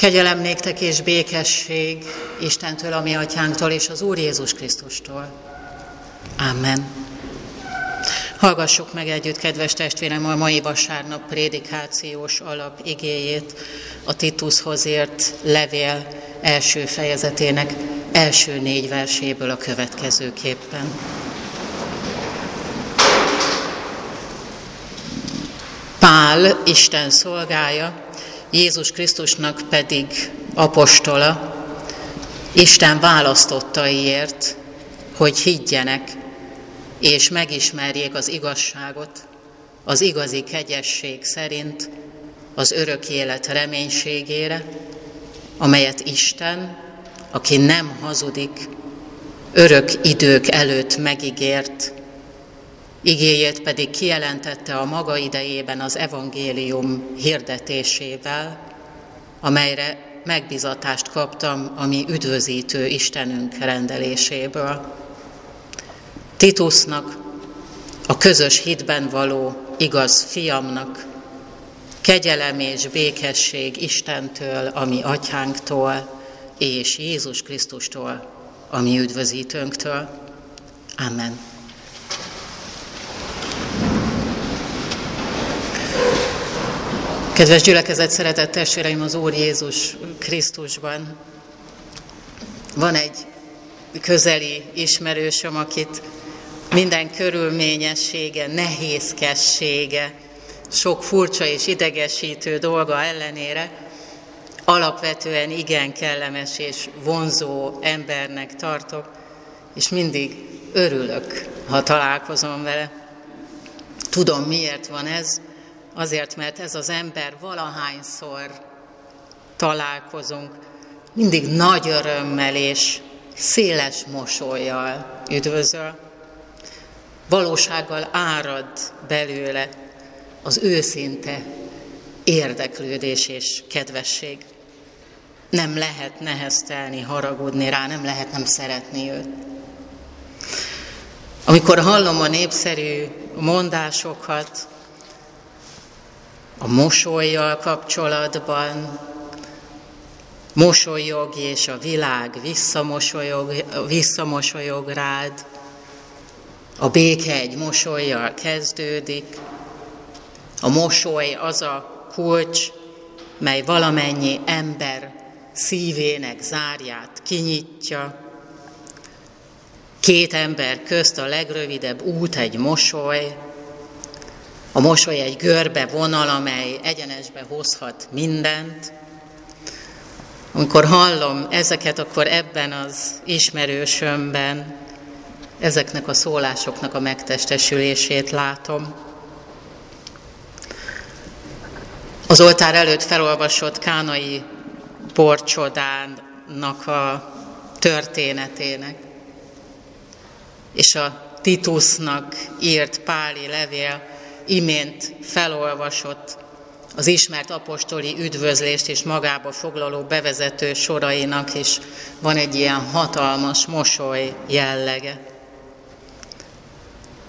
Kegyelem néktek és békesség Istentől, ami atyánktól és az Úr Jézus Krisztustól. Amen. Hallgassuk meg együtt, kedves testvérem, a mai vasárnap prédikációs alap igéjét, a Titushoz ért levél első fejezetének első négy verséből a következőképpen. Pál, Isten szolgája, Jézus Krisztusnak pedig apostola, Isten választottaiért, hogy higgyenek és megismerjék az igazságot, az igazi kegyesség szerint az örök élet reménységére, amelyet Isten, aki nem hazudik, örök idők előtt megígért, igéjét pedig kijelentette a maga idejében az evangélium hirdetésével, amelyre megbizatást kaptam a mi üdvözítő Istenünk rendeléséből. Titusnak, a közös hitben való igaz fiamnak, kegyelem és békesség Istentől, ami atyánktól, és Jézus Krisztustól, ami üdvözítőnktől. Amen. Kedves gyülekezet, szeretett testvéreim az Úr Jézus Krisztusban. Van egy közeli ismerősöm, akit minden körülményessége, nehézkessége, sok furcsa és idegesítő dolga ellenére alapvetően igen kellemes és vonzó embernek tartok, és mindig örülök, ha találkozom vele. Tudom, miért van ez, Azért, mert ez az ember valahányszor találkozunk, mindig nagy örömmel és széles mosolyjal üdvözöl. Valósággal árad belőle az őszinte érdeklődés és kedvesség. Nem lehet neheztelni, haragudni rá, nem lehet nem szeretni őt. Amikor hallom a népszerű mondásokat, a mosolyjal kapcsolatban, mosolyog és a világ visszamosolyog, visszamosolyog rád, a béke egy mosolyjal kezdődik, a mosoly az a kulcs, mely valamennyi ember szívének zárját kinyitja. Két ember közt a legrövidebb út egy mosoly, a mosoly egy görbe vonal, amely egyenesbe hozhat mindent. Amikor hallom ezeket, akkor ebben az ismerősömben ezeknek a szólásoknak a megtestesülését látom. Az oltár előtt felolvasott kánai porcsodának a történetének, és a Titusnak írt Páli levél imént felolvasott az ismert apostoli üdvözlést és magába foglaló bevezető sorainak is van egy ilyen hatalmas mosoly jellege.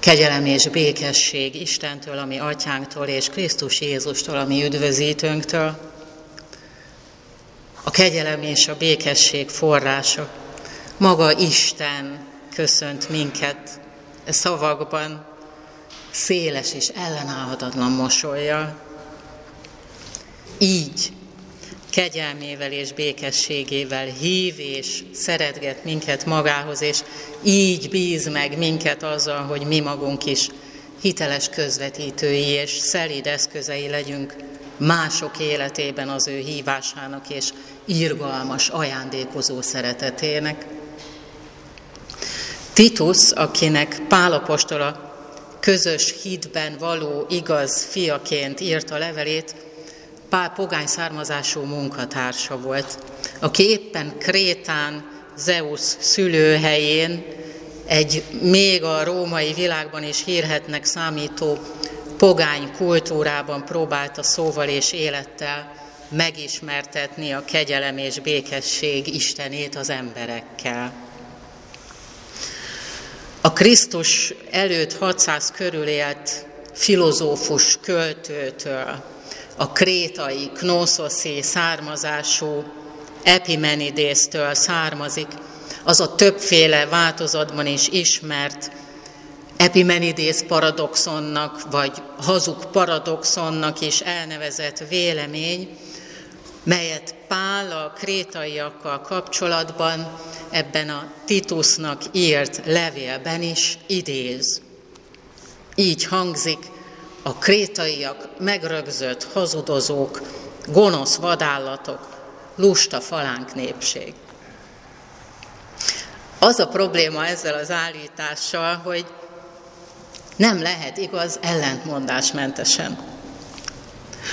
Kegyelem és békesség Istentől, ami atyánktól, és Krisztus Jézustól, ami üdvözítőnktől. A kegyelem és a békesség forrása. Maga Isten köszönt minket e szavakban, széles és ellenállhatatlan mosolya. Így kegyelmével és békességével hív és szeretget minket magához, és így bíz meg minket azzal, hogy mi magunk is hiteles közvetítői és szelíd eszközei legyünk mások életében az ő hívásának és irgalmas, ajándékozó szeretetének. Titus, akinek Pálapostola közös hitben való igaz fiaként írta levelét, Pál pogány származású munkatársa volt, aki éppen Krétán, Zeus szülőhelyén egy még a római világban is hírhetnek számító pogány kultúrában próbálta szóval és élettel megismertetni a kegyelem és békesség Istenét az emberekkel. A Krisztus előtt 600 körül élt filozófus költőtől, a krétai, knoszoszi származású Epimenidésztől származik, az a többféle változatban is ismert Epimenidész paradoxonnak, vagy hazug paradoxonnak is elnevezett vélemény, melyet Pál a krétaiakkal kapcsolatban ebben a Titusnak írt levélben is idéz. Így hangzik, a krétaiak megrögzött hazudozók, gonosz vadállatok, lusta falánk népség. Az a probléma ezzel az állítással, hogy nem lehet igaz ellentmondásmentesen.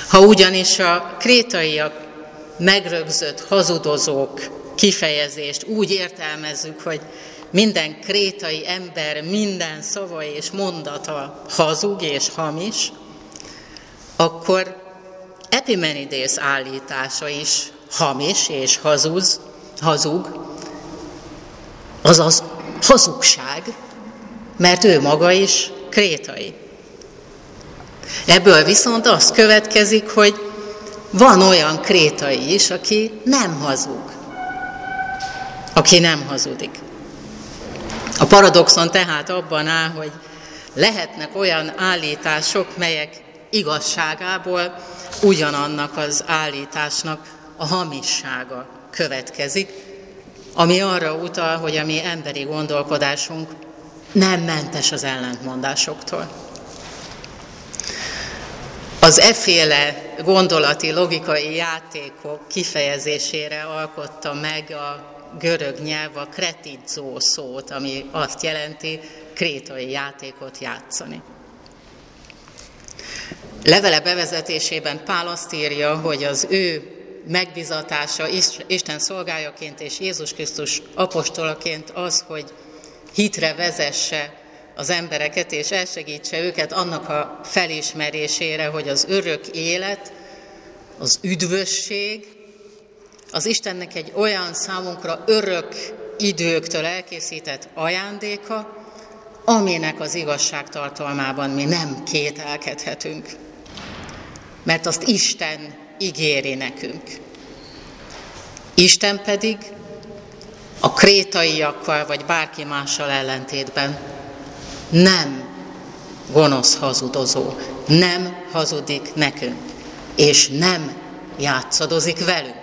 Ha ugyanis a krétaiak megrögzött hazudozók kifejezést úgy értelmezzük, hogy minden krétai ember minden szava és mondata hazug és hamis, akkor Epimenidész állítása is hamis és hazuz, hazug, azaz hazugság, mert ő maga is krétai. Ebből viszont azt következik, hogy van olyan krétai is, aki nem hazug, aki nem hazudik. A paradoxon tehát abban áll, hogy lehetnek olyan állítások, melyek igazságából ugyanannak az állításnak a hamissága következik, ami arra utal, hogy a mi emberi gondolkodásunk nem mentes az ellentmondásoktól. Az efféle gondolati, logikai játékok kifejezésére alkotta meg a görög nyelv a kretidzó szót, ami azt jelenti krétai játékot játszani. Levele bevezetésében Pál azt írja, hogy az ő megbizatása Isten szolgájaként és Jézus Krisztus apostolaként az, hogy hitre vezesse az embereket, és elsegítse őket annak a felismerésére, hogy az örök élet, az üdvösség, az Istennek egy olyan számunkra örök időktől elkészített ajándéka, aminek az igazság tartalmában mi nem kételkedhetünk. Mert azt Isten ígéri nekünk. Isten pedig a krétaiakkal vagy bárki mással ellentétben nem gonosz hazudozó, nem hazudik nekünk, és nem játszadozik velünk.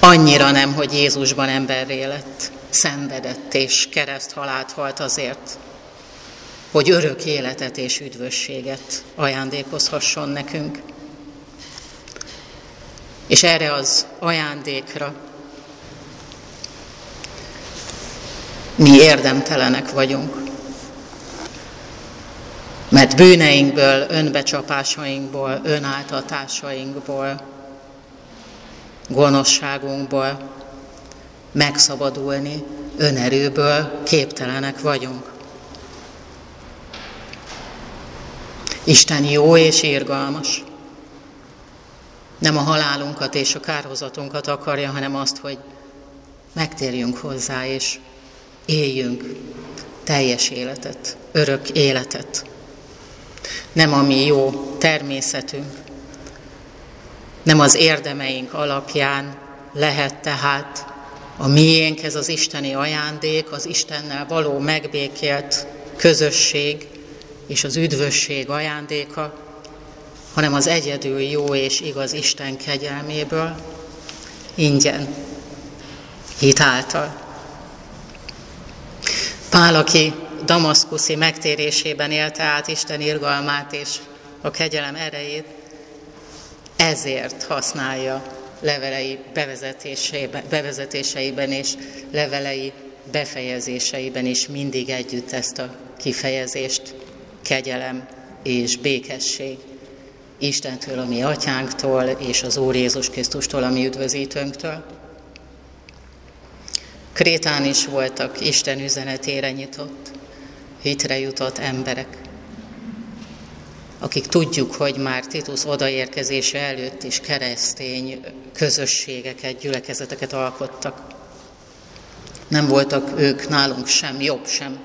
Annyira nem, hogy Jézusban emberré lett, szenvedett és kereszthalált halt azért, hogy örök életet és üdvösséget ajándékozhasson nekünk. És erre az ajándékra mi érdemtelenek vagyunk. Mert bűneinkből, önbecsapásainkból, önáltatásainkból, gonoszságunkból megszabadulni, önerőből képtelenek vagyunk. Isten jó és irgalmas. Nem a halálunkat és a kárhozatunkat akarja, hanem azt, hogy megtérjünk hozzá, és éljünk teljes életet, örök életet. Nem a mi jó természetünk, nem az érdemeink alapján lehet tehát a miénk ez az isteni ajándék, az Istennel való megbékélt közösség és az üdvösség ajándéka, hanem az egyedül jó és igaz Isten kegyelméből, ingyen, hitáltal. Pál, aki damaszkuszi megtérésében élte át Isten irgalmát és a kegyelem erejét, ezért használja levelei bevezetéseiben, és levelei befejezéseiben is mindig együtt ezt a kifejezést, kegyelem és békesség. Istentől, a mi atyánktól, és az Úr Jézus Krisztustól, a mi üdvözítőnktől. Krétán is voltak Isten üzenetére nyitott, hitre jutott emberek, akik tudjuk, hogy már Titus odaérkezése előtt is keresztény közösségeket, gyülekezeteket alkottak. Nem voltak ők nálunk sem jobb, sem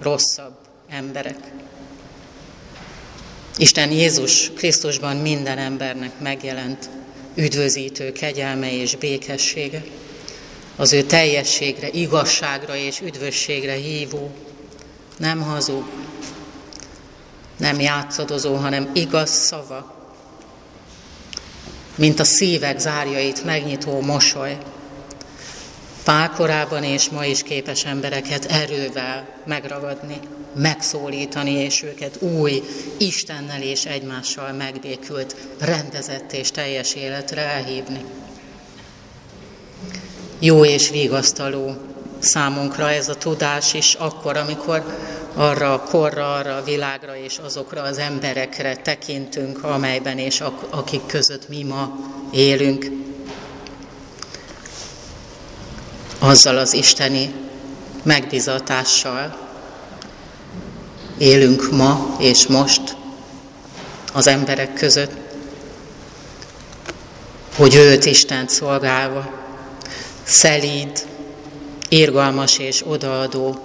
rosszabb emberek. Isten Jézus Krisztusban minden embernek megjelent üdvözítő kegyelme és békessége, az ő teljességre, igazságra és üdvösségre hívó, nem hazug, nem játszadozó, hanem igaz szava, mint a szívek zárjait megnyitó mosoly, Pálkorában és ma is képes embereket erővel megragadni, megszólítani, és őket új, Istennel és egymással megbékült, rendezett és teljes életre elhívni. Jó és vigasztaló számunkra ez a tudás is akkor, amikor arra a korra, arra a világra és azokra az emberekre tekintünk, amelyben és akik között mi ma élünk. azzal az isteni megbizatással élünk ma és most az emberek között, hogy őt Istent szolgálva, szelíd, irgalmas és odaadó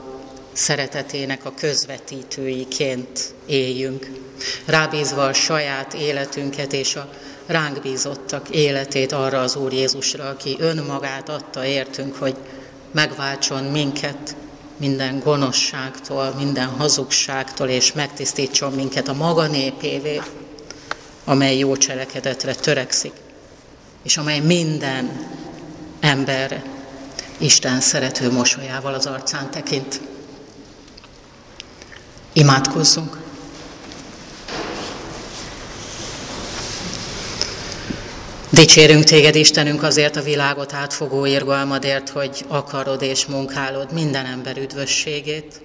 szeretetének a közvetítőiként éljünk, rábízva a saját életünket és a ránk bízottak életét arra az Úr Jézusra, aki önmagát adta értünk, hogy megváltson minket minden gonoszságtól, minden hazugságtól, és megtisztítson minket a maga népévé, amely jó cselekedetre törekszik, és amely minden emberre Isten szerető mosolyával az arcán tekint. Imádkozzunk! Dicsérünk téged, Istenünk, azért a világot átfogó irgalmadért, hogy akarod és munkálod minden ember üdvösségét.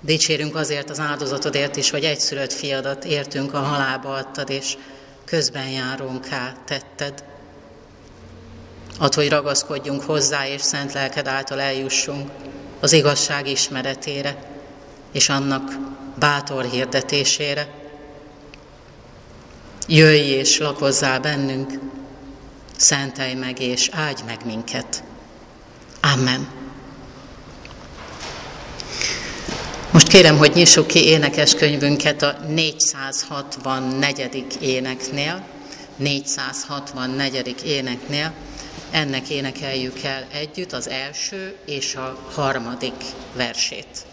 Dicsérünk azért az áldozatodért is, hogy egyszülött fiadat értünk a halálba adtad, és közben ká tetted. Add, hogy ragaszkodjunk hozzá, és szent lelked által eljussunk az igazság ismeretére, és annak bátor hirdetésére, Jöjj és lakozzál bennünk, szentelj meg és áldj meg minket. Amen. Most kérem, hogy nyissuk ki énekeskönyvünket a 464. éneknél, 464. éneknél. Ennek énekeljük el együtt az első és a harmadik versét.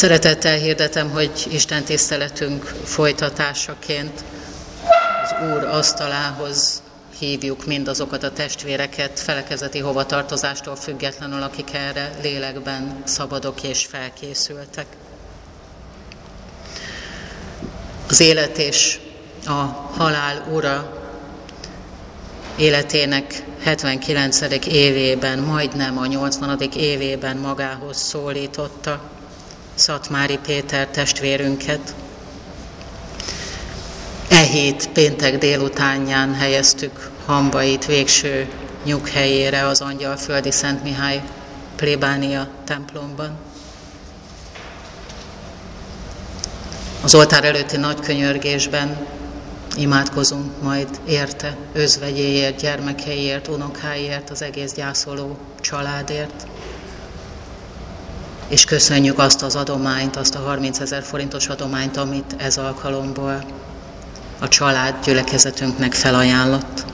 Szeretettel hirdetem, hogy Isten tiszteletünk folytatásaként az Úr asztalához hívjuk mindazokat a testvéreket felekezeti hovatartozástól függetlenül, akik erre lélekben szabadok és felkészültek. Az élet és a halál ura életének 79. évében, majdnem a 80. évében magához szólította Szatmári Péter testvérünket. E hét péntek délutánján helyeztük Hambait végső nyughelyére az Angyalföldi Szent Mihály plébánia templomban. Az oltár előtti nagy könyörgésben imádkozunk majd érte, özvegyéért, gyermekeiért, unokáért, az egész gyászoló családért. És köszönjük azt az adományt, azt a 30 ezer forintos adományt, amit ez alkalomból a család gyülekezetünknek felajánlott.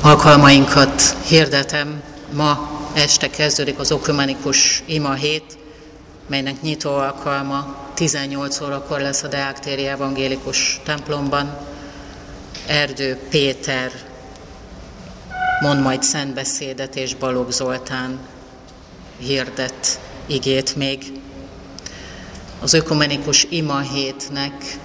Alkalmainkat hirdetem, ma este kezdődik az okumenikus ima hét, melynek nyitó alkalma 18 órakor lesz a Deák téri evangélikus templomban. Erdő Péter mond majd szentbeszédet, és Balogh Zoltán hirdet igét még. Az ökumenikus ima hétnek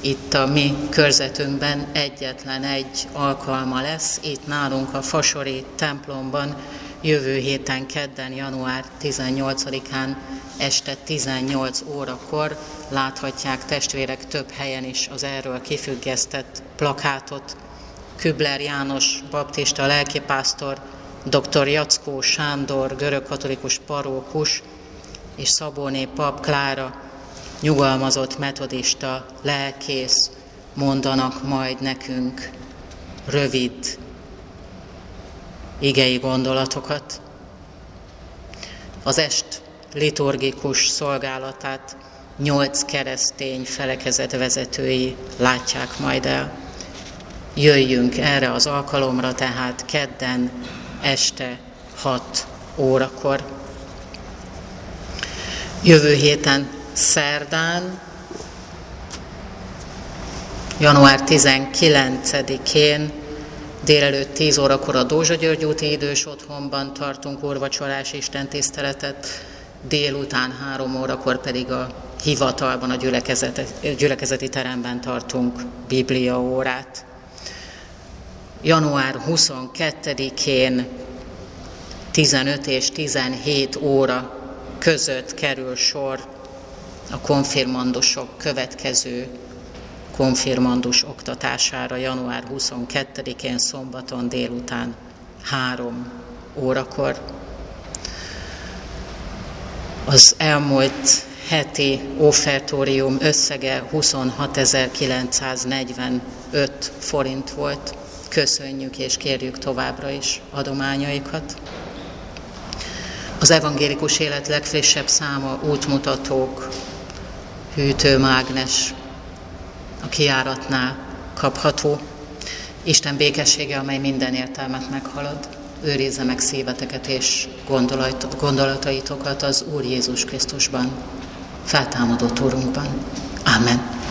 itt a mi körzetünkben egyetlen egy alkalma lesz, itt nálunk a Fasori templomban, jövő héten, kedden, január 18-án este 18 órakor láthatják testvérek több helyen is az erről kifüggesztett plakátot. Kübler János, baptista lelkipásztor, dr. Jackó Sándor, görögkatolikus parókus, és Szabóné pap Klára, nyugalmazott metodista lelkész mondanak majd nekünk rövid igei gondolatokat. Az est liturgikus szolgálatát nyolc keresztény felekezet vezetői látják majd el. Jöjjünk erre az alkalomra, tehát kedden este 6 órakor. Jövő héten szerdán, január 19-én délelőtt 10 órakor a Dózsa György úti idős otthonban tartunk úrvacsorás istentiszteletet, délután három órakor pedig a hivatalban, a gyülekezeti teremben tartunk Biblia órát. Január 22-én 15 és 17 óra között kerül sor a konfirmandusok következő konfirmandus oktatására január 22-én szombaton délután 3 órakor. Az elmúlt heti offertórium összege 26.945 forint volt. Köszönjük és kérjük továbbra is adományaikat. Az evangélikus élet legfrissebb száma útmutatók, hűtőmágnes a kiáratnál kapható. Isten békessége, amely minden értelmet meghalad őrizze meg szíveteket és gondolataitokat az Úr Jézus Krisztusban, feltámadott Úrunkban. Amen.